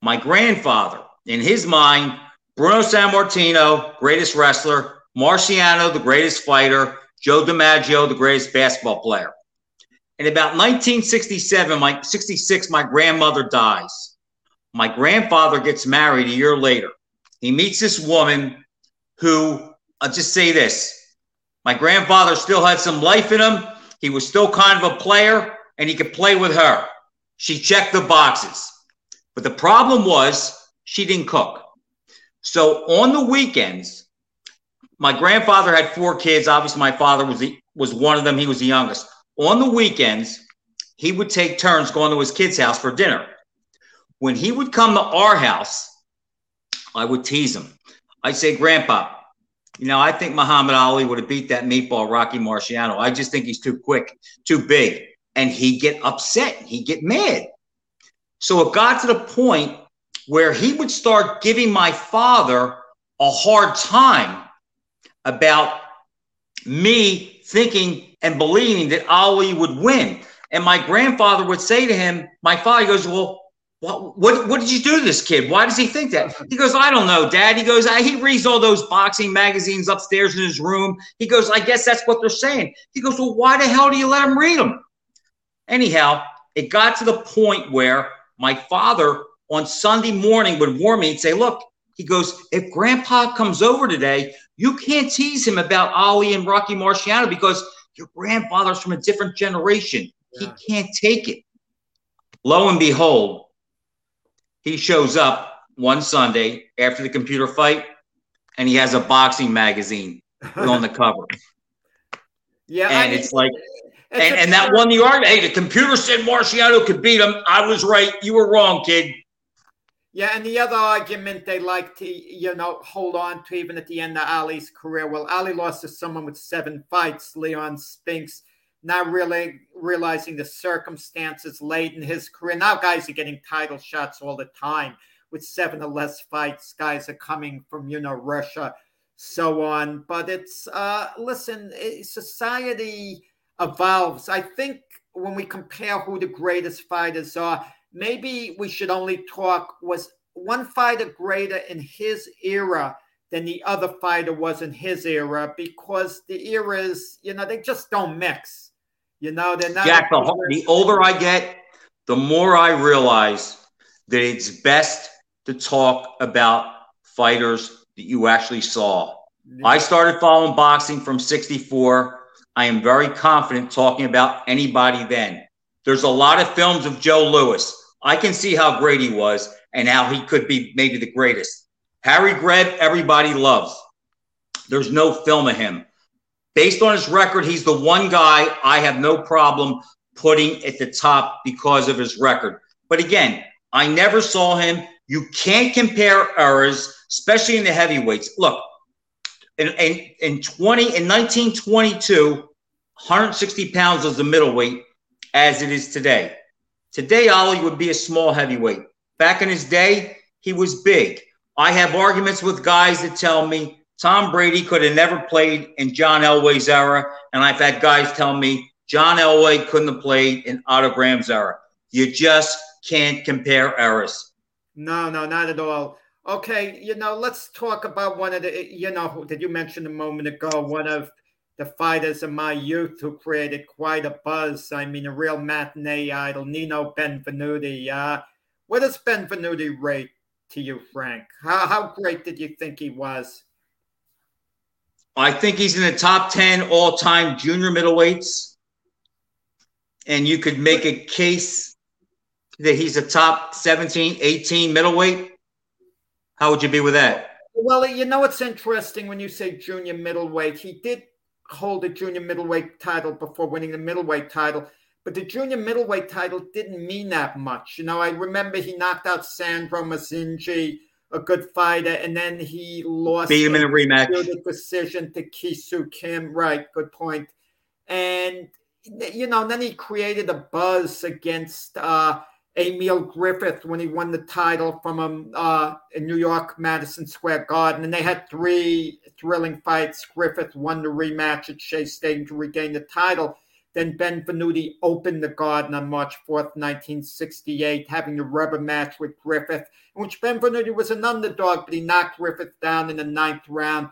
My grandfather, in his mind, Bruno Sammartino, greatest wrestler. Marciano, the greatest fighter. Joe DiMaggio, the greatest basketball player. In about 1967, my 66, my grandmother dies. My grandfather gets married a year later. He meets this woman who, I'll just say this. My grandfather still had some life in him. He was still kind of a player and he could play with her. She checked the boxes. But the problem was she didn't cook. So on the weekends, my grandfather had four kids. Obviously, my father was the, was one of them. He was the youngest. On the weekends, he would take turns going to his kid's house for dinner. When he would come to our house, I would tease him. I'd say, Grandpa, you know, I think Muhammad Ali would have beat that meatball Rocky Marciano. I just think he's too quick, too big. And he'd get upset. He'd get mad. So it got to the point where he would start giving my father a hard time about me thinking and believing that Ali would win. And my grandfather would say to him, my father goes, well, what, what, what did you do to this kid? Why does he think that? He goes, I don't know, dad. He goes, he reads all those boxing magazines upstairs in his room. He goes, I guess that's what they're saying. He goes, well, why the hell do you let him read them? Anyhow, it got to the point where my father on Sunday morning would warn me and say, Look, he goes, if grandpa comes over today, you can't tease him about Ali and Rocky Marciano because your grandfather's from a different generation. Yeah. He can't take it. Lo and behold, he shows up one Sunday after the computer fight and he has a boxing magazine <laughs> on the cover. Yeah. And I mean, it's like, and, and that won the argument. Hey, the computer said Marciano could beat him. I was right. You were wrong, kid. Yeah, and the other argument they like to, you know, hold on to even at the end of Ali's career. Well, Ali lost to someone with seven fights, Leon Spinks, not really realizing the circumstances late in his career. Now guys are getting title shots all the time with seven or less fights. Guys are coming from, you know, Russia, so on. But it's, uh, listen, society evolves. I think when we compare who the greatest fighters are, maybe we should only talk was one fighter greater in his era than the other fighter was in his era because the eras, you know, they just don't mix. You know, they're not. Jack, the, the older I get, the more I realize that it's best to talk about fighters that you actually saw. Yeah. I started following boxing from 64. I am very confident talking about anybody then. There's a lot of films of Joe Louis. I can see how great he was and how he could be maybe the greatest. Harry Greb, everybody loves. There's no film of him. Based on his record, he's the one guy I have no problem putting at the top because of his record. But again, I never saw him. You can't compare eras, especially in the heavyweights. Look, in, in, in 20 in 1922, 160 pounds was the middleweight as it is today. Today, Ali would be a small heavyweight. Back in his day, he was big. I have arguments with guys that tell me Tom Brady could have never played in John Elway's era. And I've had guys tell me John Elway couldn't have played in Otto Graham's era. You just can't compare eras. No, no, not at all. Okay, you know, let's talk about one of the, you know, did you mention a moment ago, one of the fighters of my youth who created quite a buzz. I mean, a real matinee idol, Nino Benvenuti. Uh, what does Benvenuti rate to you, Frank? How, how great did you think he was? I think he's in the top 10 all time junior middleweights. And you could make a case that he's a top 17, 18 middleweight. How would you be with that? Well, you know, it's interesting when you say junior middleweight. He did hold a junior middleweight title before winning the middleweight title, but the junior middleweight title didn't mean that much. You know, I remember he knocked out Sandro Mazzinghi a good fighter, and then he lost. Beat him in a rematch. Decision to Ki Soo Kim. Right, good point. And you know, then he created a buzz against uh, Emil Griffith when he won the title from him uh, in New York, Madison Square Garden, and they had three thrilling fights. Griffith won the rematch at Shea Stadium to regain the title. Then Benvenuti opened the Garden on March 4th, 1968, having a rubber match with Griffith, in which Benvenuti was an underdog, but he knocked Griffith down in the ninth round,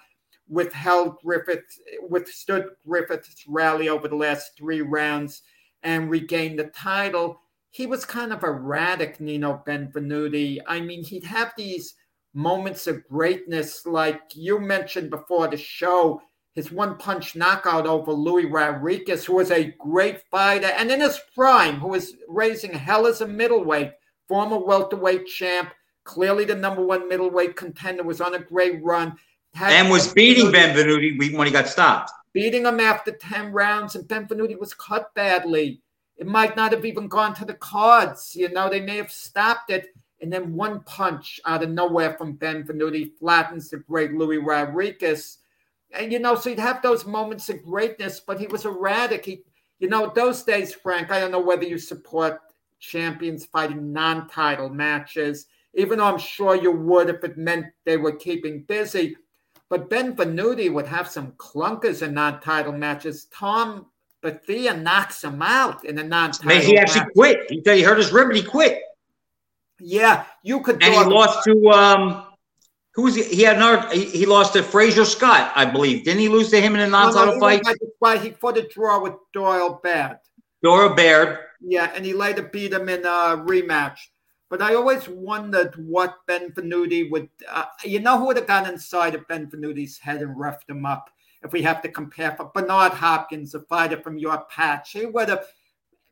withheld Griffith, withstood Griffith's rally over the last three rounds, and regained the title. He was kind of erratic, Nino Benvenuti. I mean, he'd have these moments of greatness, like you mentioned before the show his one punch knockout over Luis Rodriguez, who was a great fighter and in his prime, who was raising hell as a middleweight, former welterweight champ, clearly the number one middleweight contender, was on a great run. and was beating Benvenuti when he got stopped. Beating him after 10 rounds, and Benvenuti was cut badly. It might not have even gone to the cards. You know, they may have stopped it. And then one punch out of nowhere from Benvenuti flattens the great Luis Rodriguez and you know, so he'd have those moments of greatness, but he was erratic. He, you know, those days, Frank, I don't know whether you support champions fighting non-title matches, even though I'm sure you would if it meant they were keeping busy. But Benvenuti would have some clunkers in non-title matches. Tom Bethea knocks him out in a non-title. Man, he actually match. quit. He, he hurt his rib, and he quit. Yeah, you could. And he lost to um, who was he? He had another. He, he lost to Fraser Scott, I believe. Didn't he lose to him in a non-title no, no, fight? Fight. He fought a draw with Doyle Baird. Doyle Baird. Yeah, and he later beat him in a rematch. But I always wondered what Benvenuti would. Uh, you know who would have gone inside of Benvenuti's head and roughed him up? If we have to compare for Bernard Hopkins, a fighter from your patch, he would have.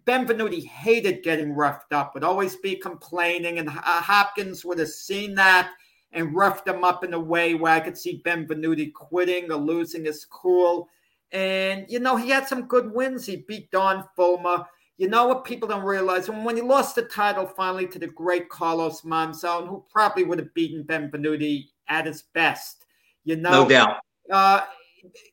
Benvenuti hated getting roughed up, would always be complaining, and Hopkins would have seen that and roughed him up in a way where I could see Benvenuti quitting or losing his cool. And, you know, he had some good wins. He beat Don Fulmer. You know what people don't realize? When he lost the title finally to the great Carlos Monzon, who probably would have beaten Benvenuti at his best, you know. No doubt. Uh,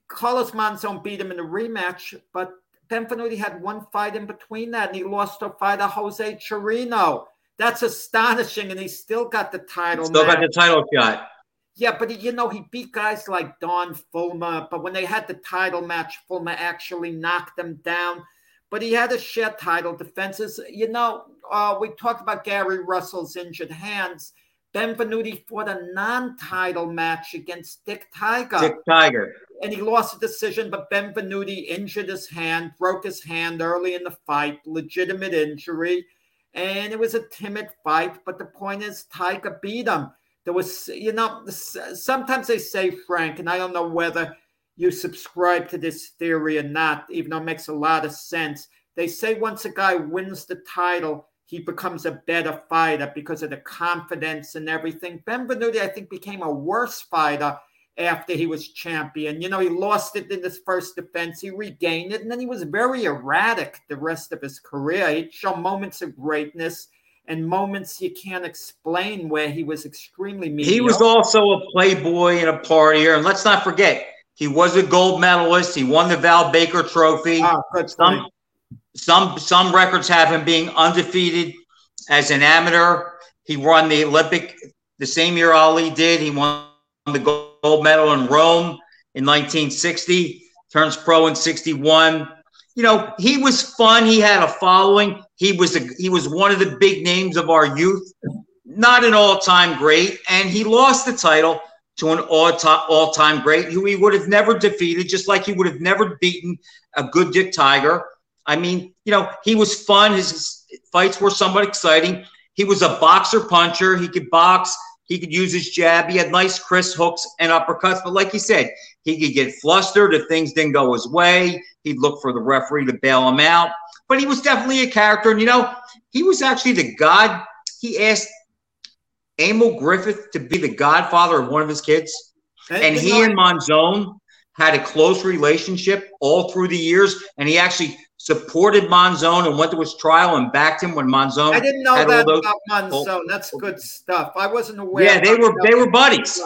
Carlos Monzon beat him in a rematch, but Benvenuti had one fight in between that, and he lost to fighter Jose Chirino. That's astonishing, and he still got the title. Still got the title shot. Yeah, but you know he beat guys like Don Fulmer. But when they had the title match, Fulmer actually knocked them down. But he had a share title defenses. You know, uh, we talked about Gary Russell's injured hands. Benvenuti fought a non-title match against Dick Tiger. Dick Tiger. And he lost a decision, but Benvenuti injured his hand, broke his hand early in the fight, legitimate injury and it was a timid fight. But the point is, Tiger beat him. There was, you know, sometimes they say, Frank, and I don't know whether you subscribe to this theory or not, even though it makes a lot of sense. They say once a guy wins the title, he becomes a better fighter because of the confidence and everything. Benvenuti, I think, became a worse fighter after he was champion. You know, he lost it in his first defense, he regained it, and then he was very erratic the rest of his career. He'd show moments of greatness and moments you can't explain where he was extremely mediocre. He was also a playboy and a partier. And let's not forget, he was a gold medalist. He won the Val Barker Trophy. Oh, some, some, some records have him being undefeated as an amateur. He won the Olympic the same year Ali did. He won the gold medal in Rome in 1960, turns pro in 61. You know, he was fun. He had a following. He was a, he was one of the big names of our youth. Not an all-time great, and he lost the title to an all-time great who he would have never defeated, just like he would have never beaten a good Dick Tiger. I mean, you know, he was fun. His fights were somewhat exciting. He was a boxer puncher. He could box. He could use his jab. He had nice crisp hooks and uppercuts. But like you said, he could get flustered if things didn't go his way. He'd look for the referee to bail him out. But he was definitely a character. And, you know, he was actually the god. He asked Emil Griffith to be the godfather of one of his kids. And, and he and Monzon had a close relationship all through the years. And he actually supported Monzon and went to his trial and backed him when Monzon. I didn't know that those, about Monzon. That's good stuff. I wasn't aware. Yeah, they were they were buddies.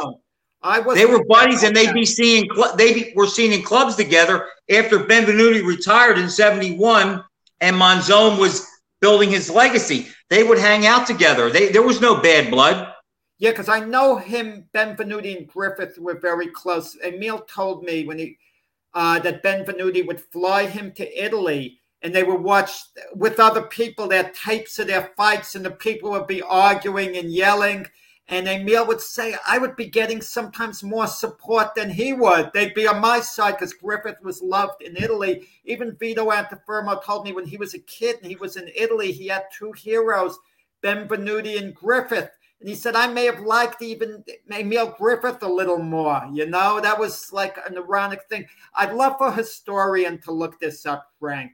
I was. They were buddies, and they'd be seeing they be, were seen in clubs together after Benvenuti retired in '71, and Monzon was building his legacy. They would hang out together. They there was no bad blood. Yeah, because I know him, Benvenuti and Griffith were very close. Emil told me when he uh, that Benvenuti would fly him to Italy and they would watch with other people their tapes of their fights and the people would be arguing and yelling. And Emil would say, I would be getting sometimes more support than he would. They'd be on my side because Griffith was loved in Italy. Even Vito Antuofermo told me when he was a kid and he was in Italy, he had two heroes, Benvenuti and Griffith. And he said, I may have liked even Emil Griffith a little more. You know, that was like an ironic thing. I'd love for a historian to look this up, Frank.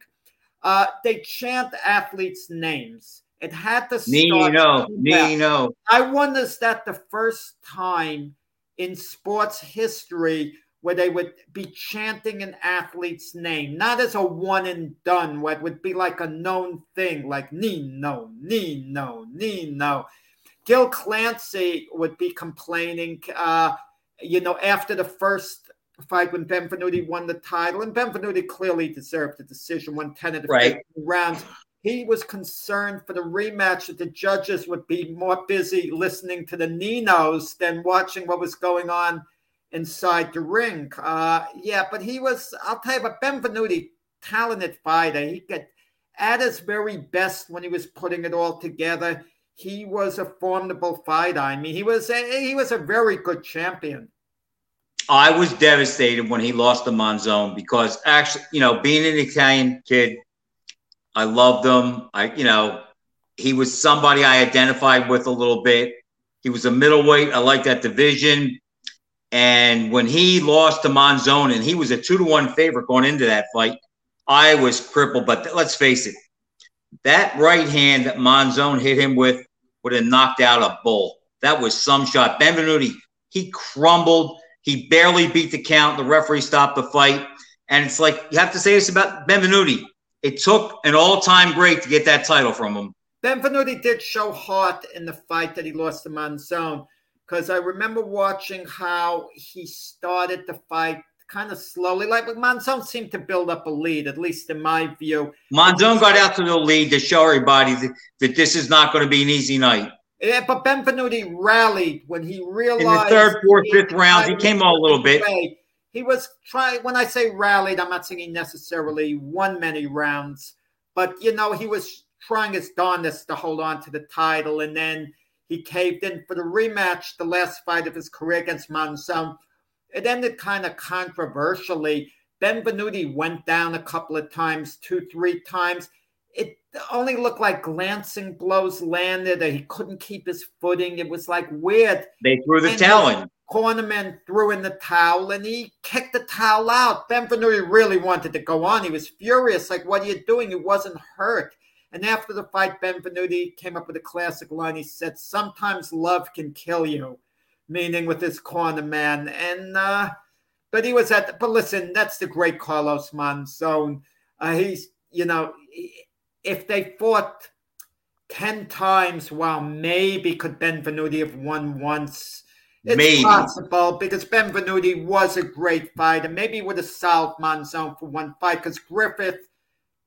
Uh, they chant athletes' names. It had to start. Nino, Nino. I wonder is that the first time in sports history where they would be chanting an athlete's name, not as a one and done, where it would be like a known thing, like Nino, Nino, Nino. Gil Clancy would be complaining, uh, you know, after the first fight when Benvenuti won the title, and Benvenuti clearly deserved the decision, won 10 of the right. rounds. He was concerned for the rematch that the judges would be more busy listening to the Ninos than watching what was going on inside the ring. Uh, yeah, but he was, I'll tell you, but Benvenuti, talented fighter. He got at his very best when he was putting it all together he was a formidable fighter. I mean, he was a, he was a very good champion. I was devastated when he lost to Monzon because actually, you know, being an Italian kid, I loved him. I, you know, he was somebody I identified with a little bit. He was a middleweight. I like that division. And when he lost to Monzon and he was a two to one favorite going into that fight, I was crippled. But let's face it, that right hand that Monzon hit him with would have knocked out a bull. That was some shot. Benvenuti, he crumbled. He barely beat the count. The referee stopped the fight. And it's like, you have to say this about Benvenuti. It took an all time great to get that title from him. Benvenuti did show heart in the fight that he lost to Monzon because I remember watching how he started the fight kind of slowly. Like Monzon seemed to build up a lead, at least in my view. Monzon got out to the lead to show everybody that, that this is not going to be an easy night. Yeah, but Benvenuti rallied when he realized in the third, fourth, fifth round. He came on a little bit. He was trying. When I say rallied, I'm not saying he necessarily won many rounds, but you know he was trying his darndest to hold on to the title, and then he caved in for the rematch, the last fight of his career against Monzon it ended kind of controversially. Benvenuti went down a couple of times, two, three times. It only looked like glancing blows landed. He couldn't keep his footing. It was like weird. They threw the and towel in. Cornerman threw in the towel and he kicked the towel out. Benvenuti really wanted to go on. He was furious. Like, what are you doing? He wasn't hurt. And after the fight, Benvenuti came up with a classic line. He said, Sometimes love can kill you meaning with his corner man. And uh, but he was at. But listen, that's the great Carlos Monzon. Uh, he's you know, if they fought ten times, well, maybe could Benvenuti have won once. It's maybe. possible because Benvenuti was a great fighter. Maybe he would have solved Monzon for one fight because Griffith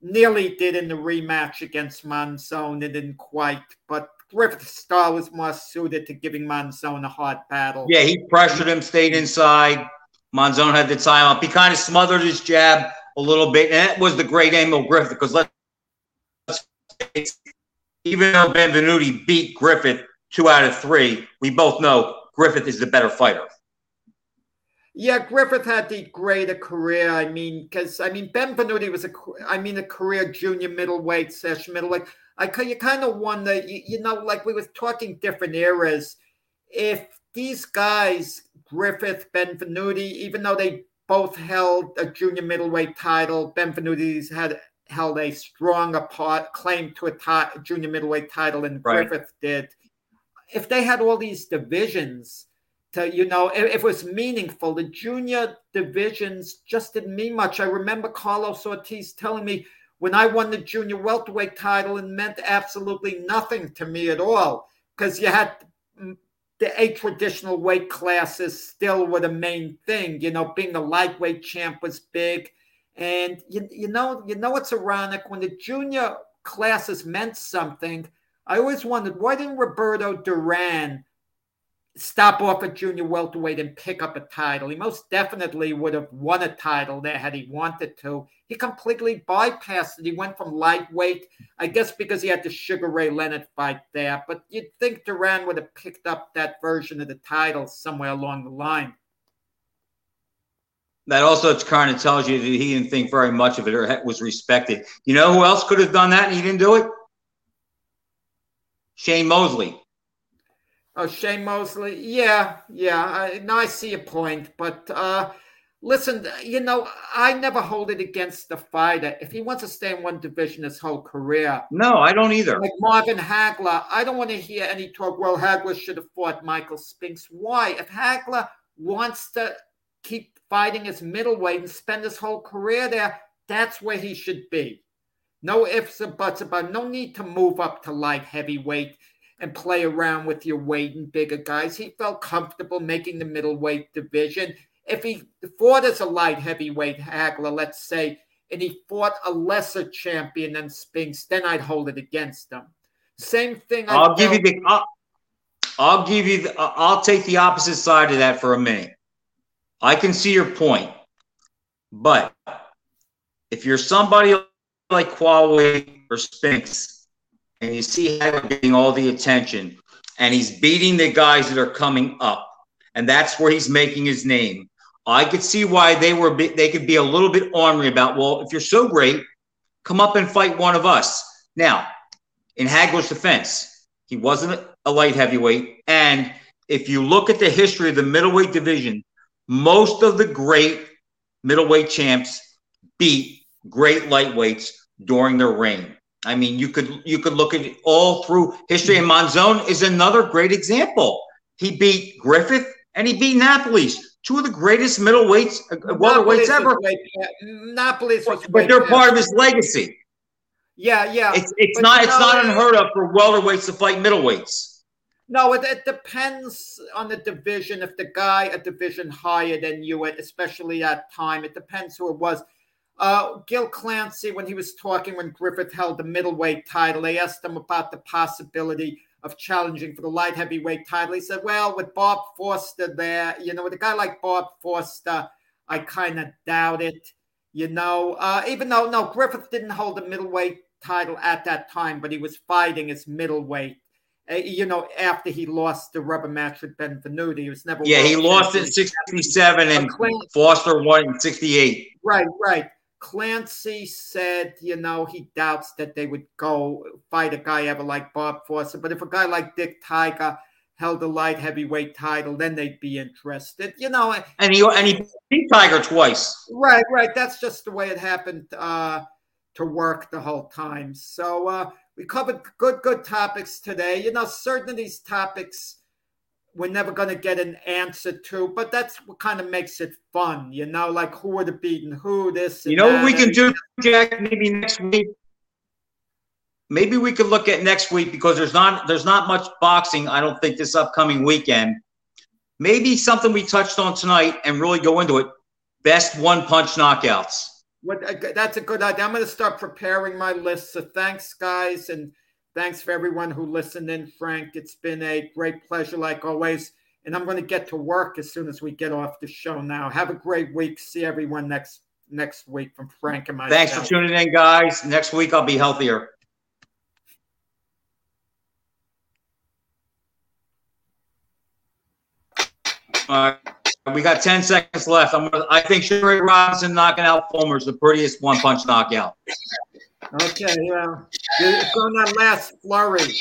nearly did in the rematch against Monzon. It didn't quite, but Griffith's style was more suited to giving Monzon a hard battle. Yeah, he pressured him, stayed inside. Monzon had the time up. He kind of smothered his jab a little bit, and that was the great Emil Griffith because let's even though Benvenuti beat Griffith two out of three, we both know Griffith is the better fighter. Yeah, Griffith had the greater career. I mean, because I mean, Benvenuti was a, I mean, a career junior middleweight, session middleweight. I you kind of wonder, you, you know, like we was talking different eras. If these guys, Griffith, Benvenuti, even though they both held a junior middleweight title, Benvenuti's had held a stronger part claim to a t- junior middleweight title than right. Griffith did. If they had all these divisions, to you know, if it was meaningful, the junior divisions just didn't mean much. I remember Carlos Ortiz telling me when I won the junior welterweight title, it meant absolutely nothing to me at all because you had the eight traditional weight classes still were the main thing. You know, being a lightweight champ was big. And you, you know, you know it's ironic when the junior classes meant something. I always wondered why didn't Roberto Duran stop off at junior welterweight and pick up a title. He most definitely would have won a title there had he wanted to. He completely bypassed it. He went from lightweight, I guess because he had the Sugar Ray Leonard fight there. But you'd think Duran would have picked up that version of the title somewhere along the line. That also kind of tells you that he didn't think very much of it or was respected. You know who else could have done that and he didn't do it? Shane Mosley. Oh, Shane Mosley. Yeah, yeah. I, now I see a point, but uh, listen, you know, I never hold it against the fighter if he wants to stay in one division his whole career. No, I don't either. Like Marvin Hagler, I don't want to hear any talk. Well, Hagler should have fought Michael Spinks. Why? If Hagler wants to keep fighting his middleweight and spend his whole career there, that's where he should be. No ifs or buts about. No need to move up to light heavyweight and play around with your weight and bigger guys. He felt comfortable making the middleweight division. If he fought as a light heavyweight Hagler, let's say, and he fought a lesser champion than Spinks, then I'd hold it against him. Same thing. I'll give you the. I'll, I'll give you. The, I'll take the opposite side of that for a minute. I can see your point, but if you're somebody like Qawi or Spinks and you see Hagler getting all the attention, and he's beating the guys that are coming up, and that's where he's making his name. I could see why they were they could be a little bit ornery about. Well, if you're so great, come up and fight one of us. Now, in Hagler's defense, he wasn't a light heavyweight, and if you look at the history of the middleweight division, most of the great middleweight champs beat great lightweights during their reign. I mean, you could you could look at it all through history, and Monzon is another great example. He beat Griffith and he beat Napoles, two of the greatest middleweights, uh, welterweights ever. Napoles was but they're part of his legacy. Yeah, yeah. It's it's but not it's know, not unheard of for welterweights to fight middleweights. No, it, it, depends on the division. If the guy a division higher than you, especially at time, it depends who it was. Uh, Gil Clancy, when he was talking when Griffith held the middleweight title, they asked him about the possibility of challenging for the light heavyweight title. He said, Well, with Bob Foster there, you know, with a guy like Bob Foster, I kind of doubt it. You know, uh, even though, no, Griffith didn't hold the middleweight title at that time, but he was fighting his middleweight. Uh, you know, after he lost the rubber match with Benvenuti, he was never. Yeah, he lost in '67 and Foster won in '68. Right, right. Clancy said, you know, he doubts that they would go fight a guy ever like Bob Foster. But if a guy like Dick Tiger held the light heavyweight title, then they'd be interested. You know, and he and he beat Tiger twice. Right, right. That's just the way it happened uh, to work the whole time. So uh, we covered good, good topics today. You know, certain of these topics we're never going to get an answer to, but that's what kind of makes it fun, you know, like who would have beaten who, this. You know what we can do, Jack, maybe next week? Maybe we could look at next week because there's not there's not much boxing, I don't think, this upcoming weekend. Maybe something we touched on tonight and really go into it. Best one punch knockouts. What, uh, that's a good idea. I'm going to start preparing my list. So thanks, guys, and Thanks for everyone who listened in, Frank. It's been a great pleasure, like always. And I'm going to get to work as soon as we get off the show now. Have a great week. See everyone next next week from Frank and myself. Thanks for tuning in, guys. Next week I'll be healthier. All right, we got ten seconds left. I'm gonna, I think Sugar Ray Robinson knocking out Fullmer is the prettiest one punch knockout. Okay, yeah. It's on that last flurry.